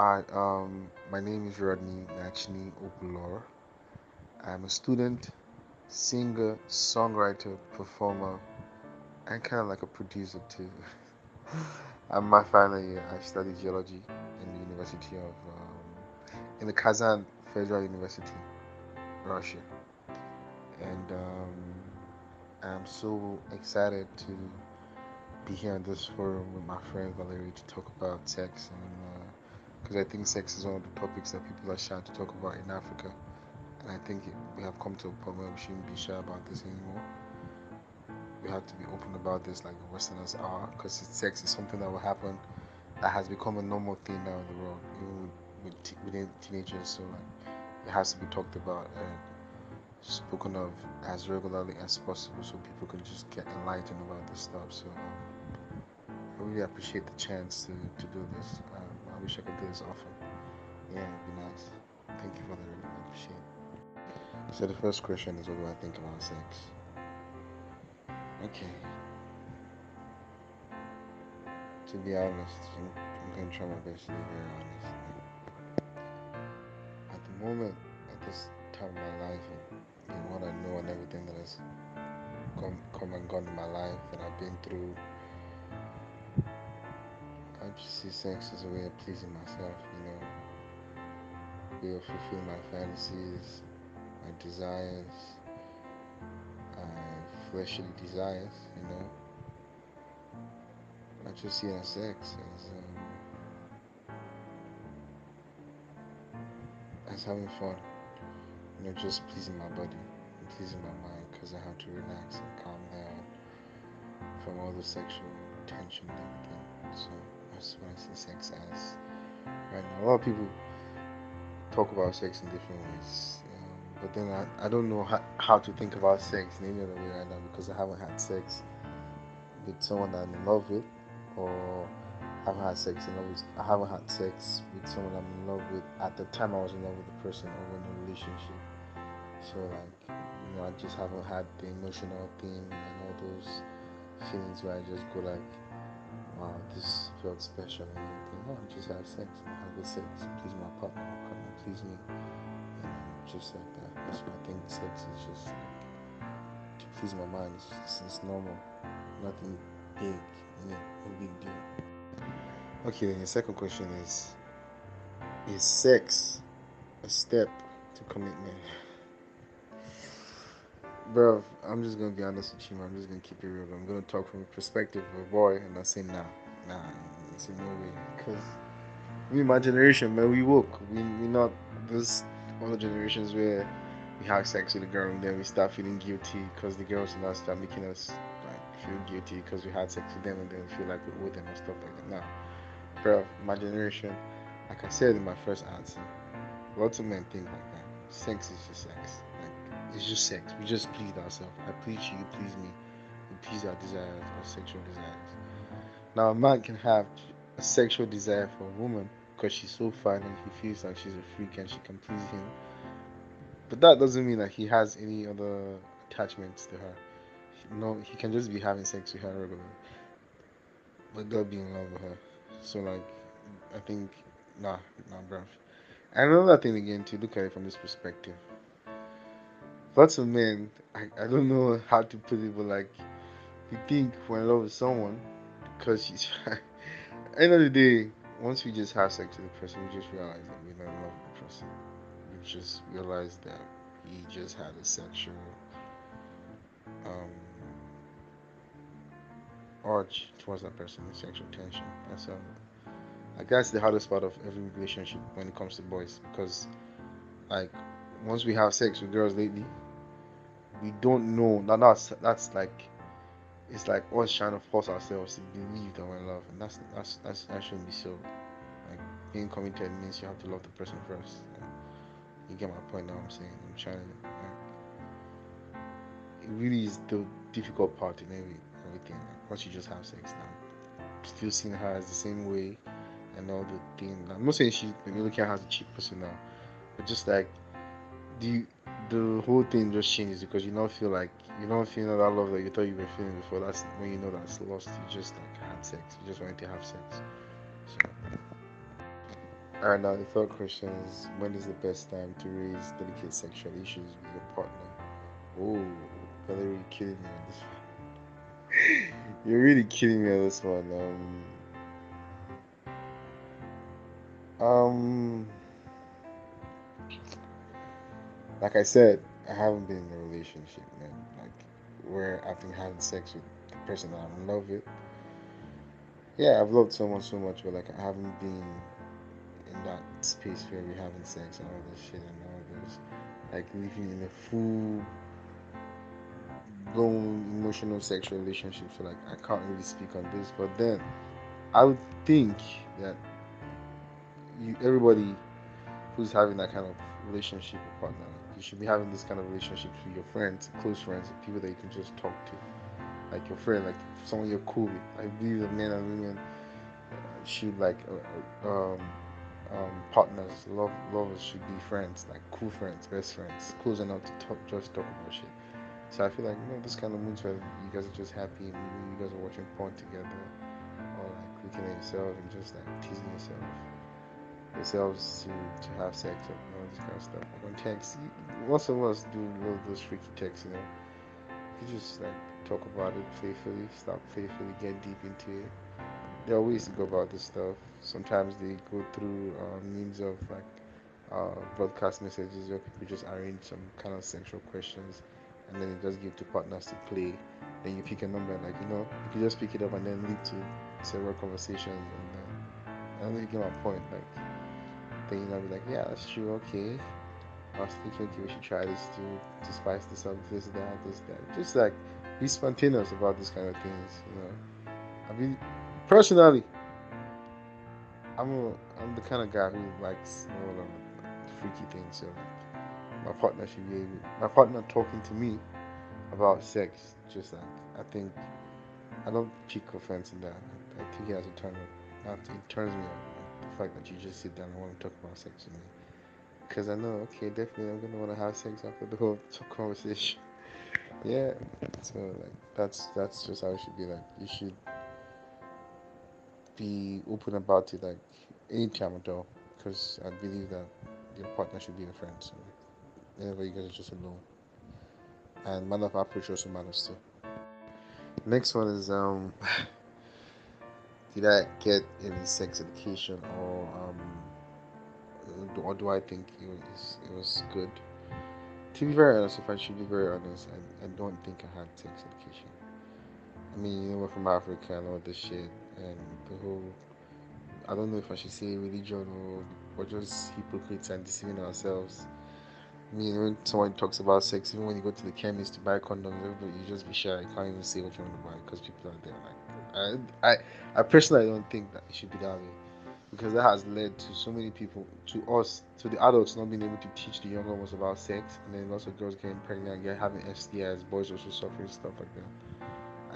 Hi, um, my name is Rodney Nachni Opulor. I'm a student, singer, songwriter, performer, and kind of like a producer too. I'm my final year. I study geology in the University of, um, in the Kazan Federal University, Russia. And um, I'm so excited to be here in this forum with my friend Valerie to talk about sex and because I think sex is one of the topics that people are shy to talk about in Africa. And I think we have come to a point where we shouldn't be shy about this anymore. We have to be open about this like the Westerners are because sex is something that will happen that has become a normal thing now in the world, even with, with t- within teenagers. So like it has to be talked about and spoken of as regularly as possible so people can just get enlightened about this stuff. So um, I really appreciate the chance to, to do this. I wish I could do this often. Yeah, it'd be nice. Thank you for the really appreciate it. So the first question is what do I think about sex? Okay. To be honest, I'm, I'm gonna try my best to be very honest. At the moment, at this time of my life, and, and what I know and everything that has come, come and gone in my life that I've been through, I see sex as a way of pleasing myself, you know, way of fulfilling my fantasies, my desires, my fleshly desires, you know. I just see it as sex as um, as having fun, you know, just pleasing my body and pleasing my mind because I have to relax and calm down from all the sexual tension and everything. So I see sex as right now. A lot of people talk about sex in different ways, um, but then I, I don't know how, how to think about sex in any other way right now because I haven't had sex with someone that I'm in love with or I haven't had sex in love with I haven't had sex with someone I'm in love with at the time I was in love with the person or in a relationship. So like you know I just haven't had the emotional thing and all those feelings where I just go like wow this felt special and everything. No, I just have sex have good sex, please my partner, my partner please me and just like that. That's why I think sex is just like to please my mind. It's, it's normal, nothing big, you know, no big deal. Okay, then the second question is Is sex a step to commitment? Bro, I'm just gonna be honest with you, man. I'm just gonna keep it real. I'm gonna talk from the perspective of a boy and I say nah, nah, it's in no way. Cause we my generation, man, we woke. We we not this other generations where we have sex with a girl and then we start feeling guilty because the girls now start making us like feel guilty because we had sex with them and then we feel like we owe them and stuff like that. Nah, bro, my generation, like I said in my first answer, lots of men think like that. Sex is just sex. It's just sex. We just please ourselves. I please you, you please me. We please our desires, our sexual desires. Now a man can have a sexual desire for a woman because she's so fine and he feels like she's a freak and she can please him. But that doesn't mean that he has any other attachments to her. No, he can just be having sex with her regularly, but not be in love with her. So like, I think nah, nah, bruv. And another thing again to look at it from this perspective. Lots of men, I, I don't know how to put it, but like, you think we're in love with someone because she's. end of the day, once we just have sex with the person, we just realize that we're not in love with the person. We just realize that we just had a sexual um, urge towards that person, a sexual tension. That's all. Like that's the hardest part of every relationship when it comes to boys because, like, once we have sex with girls lately, we don't know. Now that's that's like it's like us trying to force ourselves to believe that we're in love, and that's that's that's that shouldn't be so. Like being committed means you have to love the person first. You get my point now. I'm saying I'm trying to. Like, it really is the difficult part in every everything. Like, once you just have sex now, still seeing her as the same way and all the thing. I'm not saying she you're looking at her as a cheap person now, but just like the the whole thing just changes because you don't feel like you don't feel that love that you thought you were feeling before. That's when you know that's lost. You just like had sex. You just wanted to have sex. So Alright, now the third question is when is the best time to raise delicate sexual issues with your partner? Oh, really kidding me on this one. You're really kidding me on this one. Um, um, like I said, I haven't been in a relationship, man. Like where I've been having sex with the person that in love with. Yeah, I've loved someone so much, but like I haven't been in that space where we're having sex and all this shit and all this like living in a full blown emotional sexual relationship. So like I can't really speak on this, but then I would think that you everybody who's having that kind of relationship or partner, you should be having this kind of relationships with your friends, close friends, people that you can just talk to, like your friend, like someone you're cool with. I believe that men and women should like uh, uh um, um, partners, love lovers should be friends, like cool friends, best friends, close enough to talk, just talk about shit. So I feel like you know this kind of moods where you guys are just happy and you guys are watching porn together, or like looking at yourself and just like teasing yourself yourselves to to have sex and all this kind of stuff. On text, most of us do love those freaky texts, you know. You just like talk about it playfully, stop playfully, get deep into it there are ways to go about this stuff. Sometimes they go through uh, means of like uh, broadcast messages where people just arrange some kind of sexual questions and then they just give to partners to play. Then you pick a number, like you know, you can just pick it up and then lead to several conversations. And then I don't know if you get my point. Like, you know, be like, yeah, that's true, okay. I was thinking, okay, we should try this to to spice this up, this, that, this, that. Just like be spontaneous about these kind of things, you know. I mean, Personally, I'm a, I'm the kind of guy who likes all the freaky things. So my partner should be able, my partner talking to me about sex. Just like I think I don't take offense in that. I, think he has a turn. It turns me on. The fact that you just sit down and want to talk about sex with me. Because I know, okay, definitely I'm gonna want to have sex after the whole conversation. yeah. So like that's that's just how it should be. Like you should be open about it like anytime at all because I believe that your partner should be your friend. So whenever you guys are just alone. And man of approach also matters too. Next one is um did I get any sex education or um or do I think it was it was good? To be very honest, if I should be very honest, I, I don't think I had sex education. I mean, you know, we're from Africa and all this shit and the whole I don't know if I should say religion or or just hypocrites and deceiving ourselves. I mean, when someone talks about sex, even when you go to the chemist to buy condoms, everybody you just be shy. You can't even say what you want to buy because people are there. Like, I, I, personally don't think that it should be that way because that has led to so many people, to us, to the adults not being able to teach the younger ones about sex, and then lots of girls getting pregnant, get having STIs, boys also suffering stuff like that.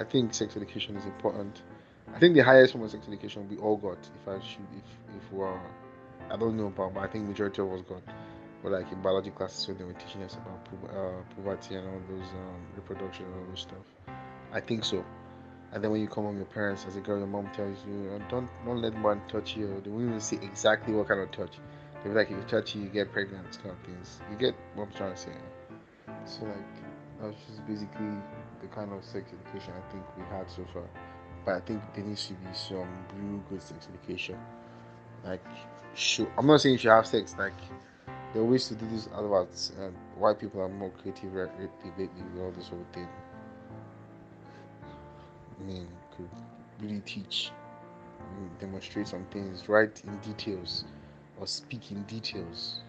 I think sex education is important I think the highest form of sex education we all got. If I should, if if we are, I don't know about, but I think majority of us got. But like in biology classes, when they were teaching us about uh, and all those um, reproduction and all those stuff. I think so. And then when you come home, your parents, as a girl, your mom tells you, oh, don't don't let one touch you. They won't even say exactly what kind of touch. They're like, if you touch you, you get pregnant, kind of things. You get what I'm trying to say. So like, that's just basically the kind of sex education I think we had so far but I think there needs to be some real good sex education. Like, sure, I'm not saying you should have sex. Like, there are ways to do this otherwise. And white people are more creative lately with all this whole thing. Mean, could really teach, demonstrate some things, write in details, or speak in details,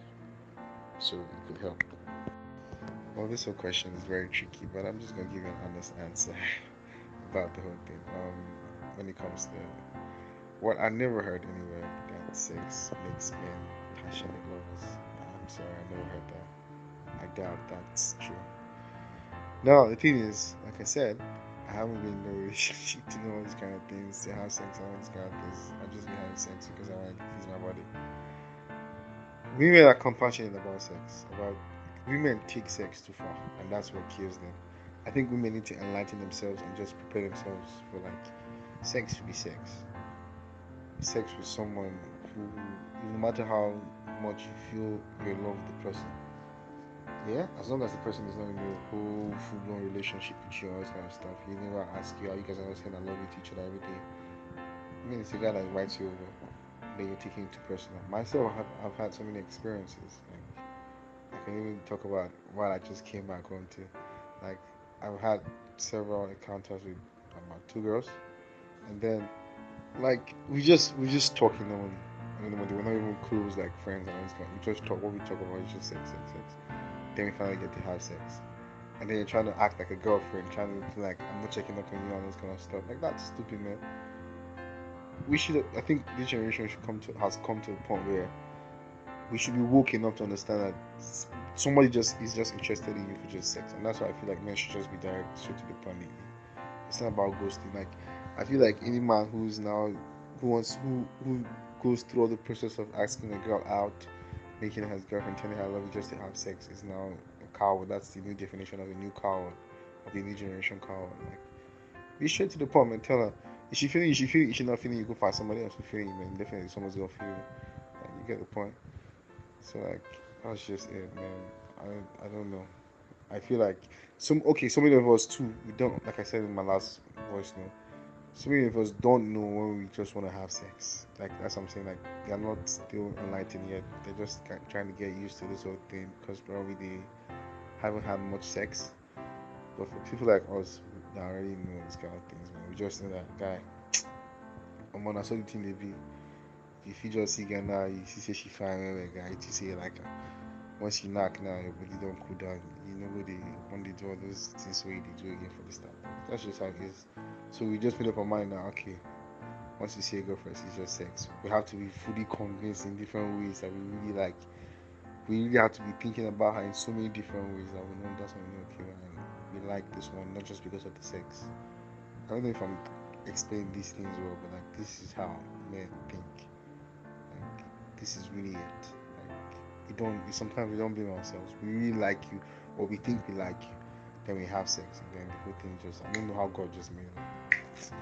so it could help. Well, this whole question is very tricky, but I'm just gonna give you an honest answer. about the whole thing. Um, when it comes to what I never heard anywhere that sex makes men passionate lovers. I'm sorry, I never heard that. I doubt that's true. No, the thing is, like I said, I haven't been in a relationship to know all these kind of things, to have sex, all these kind of things. I just been having sex because I want to please my body. Women are compassionate about sex. About women take sex too far, and that's what kills them. I think women need to enlighten themselves and just prepare themselves for like sex to be sex. Sex with someone who, no matter how much you feel you love the person, yeah, as long as the person is not in a whole full blown relationship with you, all this kind of stuff, he never ask you, are you guys are saying I love you to each other every day? I mean, it's a guy that invites you over, then you're taking it too personal. Myself, I've, I've had so many experiences. Like, I can even talk about what I just came back home to. Like, I've had several encounters with about two girls, and then like we just we just talking on I mean, we're not even close like friends and all this kind. We just talk. What we talk about is just sex, sex, sex. Then we finally get to have sex, and then you're trying to act like a girlfriend, trying to like I'm not checking up on you and this kind of stuff. Like that's stupid, man. We should. I think this generation should come to has come to a point where we should be woke enough to understand that somebody just is just interested in you for just sex, and that's why I feel like men should just be direct, straight to the point. It's not about ghosting. Like I feel like any man who's now who wants who who goes through all the process of asking a girl out, making his girlfriend, telling her I love you just to have sex is now a coward. That's the new definition of a new coward, of the new generation coward. Like be straight to the point and tell her if she feeling you, she feel if she's not feeling you, go find somebody else who feeling you, man. Definitely someone's gonna feel you. Like, you get the point. So like that's just it, man. I I don't know. I feel like some okay, so many of us too, we don't like I said in my last voice note, so many of us don't know when we just want to have sex. Like that's what I'm saying. Like they're not still enlightened yet. They're just trying to get used to this whole thing because probably they haven't had much sex. But for people like us that already know these kind of things, man, we just know that guy. I'm on a solid thing they be. If you just see Ghana, you see she fine, well, guy, you say like once you knock now, your body don't cool down. You know what they want to do all those things where they do again for the start. That's just how it is. So we just made up our mind now, okay, once you see a girlfriend, it's just sex. We have to be fully convinced in different ways that we really like. We really have to be thinking about her in so many different ways that we know that's when we okay, and we like this one, not just because of the sex. I don't know if I'm explaining these things well, but like this is how men think. Like this is really it Like we don't sometimes we don't blame ourselves. We really like you or we think we like you. Then we have sex and then the whole thing just I don't know how God just made it.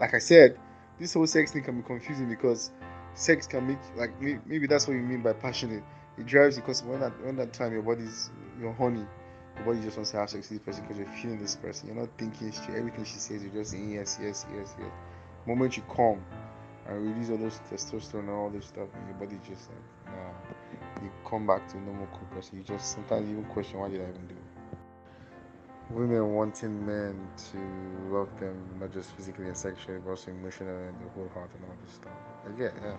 Like I said, this whole sex thing can be confusing because sex can make like maybe that's what you mean by passionate. It drives because when that when that time your body's you're horny, your body just wants to have sex with this person because you're feeling this person. You're not thinking straight. Everything she says, you're just saying yes, yes, yes, yes. The moment you come and release all those testosterone and all this stuff, and your body just like nah you come back to normal cool person. You just sometimes even question why did I even do it. Women wanting men to love them not just physically and sexually, but also emotionally and the whole heart and all this stuff. Again, yeah.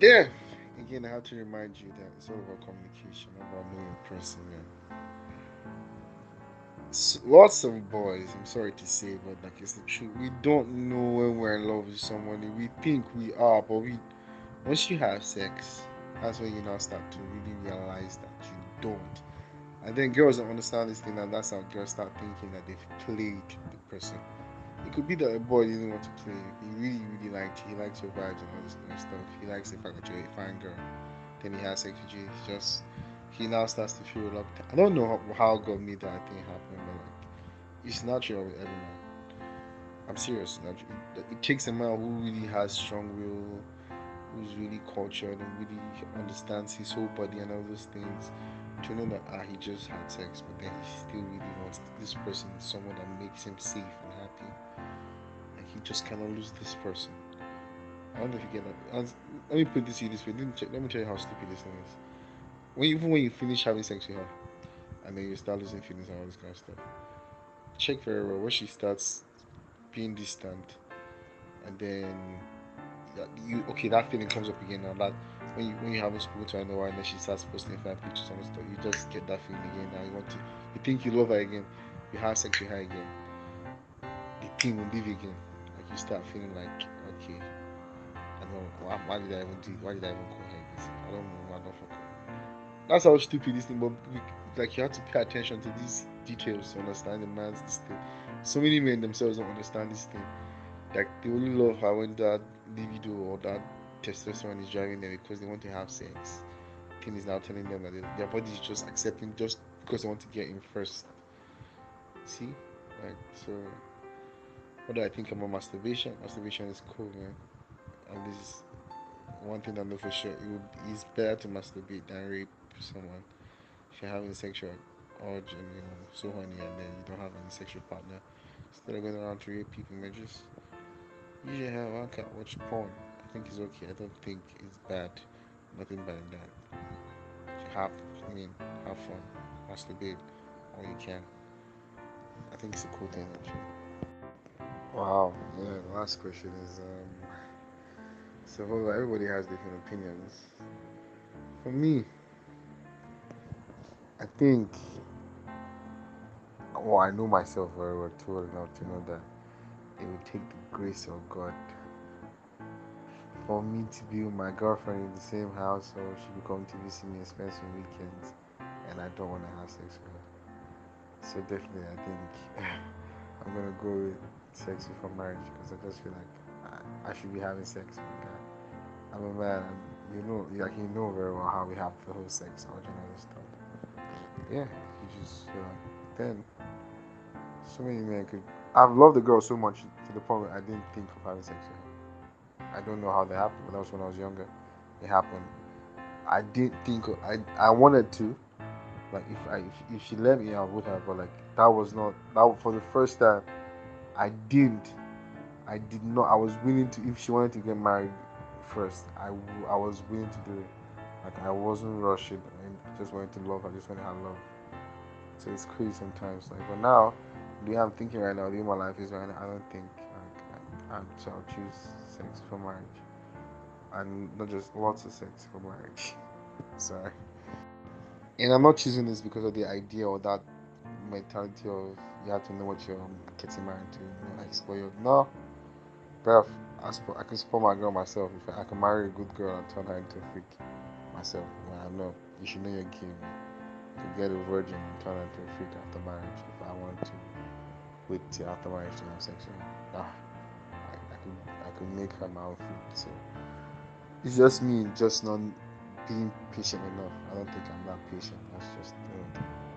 Yeah. Again, I have to remind you that it's all about communication, about knowing a person, man. So, lots of boys, I'm sorry to say, but like it's the truth. We don't know when we're in love with somebody. We think we are, but we once you have sex, that's when you now start to really realize that you don't. And then girls don't understand this thing, and that's how girls start thinking that they've played the person. It could be that a boy didn't want to play. He really, really liked you. He likes your vibes and all this kind of stuff. He likes the fact that you're a fine girl. Then he has sex with you. It's just he now starts to feel reluctant. I don't know how, how God made that thing happen, but like it's natural with every man. I'm serious. It, it takes a man who really has strong will who's really cultured and really understands his whole body and all those things to know that ah, he just had sex, but then he still really wants this person, someone that makes him safe and happy. And he just cannot lose this person. I don't know if you get that. Let me put this to you this way. Let me, check, let me tell you how stupid this thing is. When even when you finish having sex with her, and then you start losing feelings and all this kind of stuff, check very well when she starts being distant, and then you okay that feeling comes up again now that when you when you haven't spoken to her in a while and then she starts posting five pictures and stuff, you just get that feeling again. Now you want to you think you love her again, you have sex with her again. The thing will leave again. Like you start feeling like okay, I know why, why did I even do why did I even call her this? I don't know, I don't fuck That's how stupid this thing, but like you have to pay attention to these details to understand the man's this thing. So many men themselves don't understand this thing. Like they only love her when that libido or that testosterone is driving them because they want to have sex. King is now telling them that their body is just accepting just because they want to get in first. See? Like so what do I think about masturbation? Masturbation is cool man. And this is one thing I know for sure, it would, it's better to masturbate than rape someone. If you're having sexual urge and you know so horny and then you don't have any sexual partner, instead of going around to rape people, man, just use your hand. I can't watch porn. I think it's okay. I don't think it's bad. Nothing bad in that. Have, I mean, have fun, masturbate all you can. I think it's a cool thing actually. Wow. Yeah. The last question is um. So everybody has different opinions. For me, I think. Well, I know myself very well too enough to know that it would take the grace of God for me to be with my girlfriend in the same house, or she be coming to visit me spend some weekends, and I don't want to have sex with her. So definitely, I think I'm gonna go with sex before marriage because I just feel like I, I should be having sex with a guy. I'm a man, and you know, like you know very well how we have the whole sex origin and stuff. Yeah, you just feel like then so many men could. I've loved the girl so much to the point where I didn't think of having sex with her. I don't know how that happened, but that was when I was younger. It happened. I didn't think I I wanted to, like if I if, if she let me, I would have. But like that was not that for the first time. I didn't. I did not. I was willing to. If she wanted to get married first, I I was willing to do it. Like I wasn't rushing and just wanted to love. I just wanted to have love. So it's crazy sometimes. Like but now, the way I'm thinking right now, the way my life is right now, I don't think like I, I, choose sex for marriage, and not just lots of sex for marriage. Sorry. And I'm not choosing this because of the idea or that mentality of you have to know what you're getting married to, you know, explore your no. Bruv, I, I can support my girl myself. If I, can marry a good girl and turn her into a freak myself, well, I know you should know your game. To get a virgin and turn her into a freak after marriage if I want to wait till after marriage to have sex. Nah, could make her own. So it's just me just not being patient enough. I don't think I'm that patient. That's just the thing.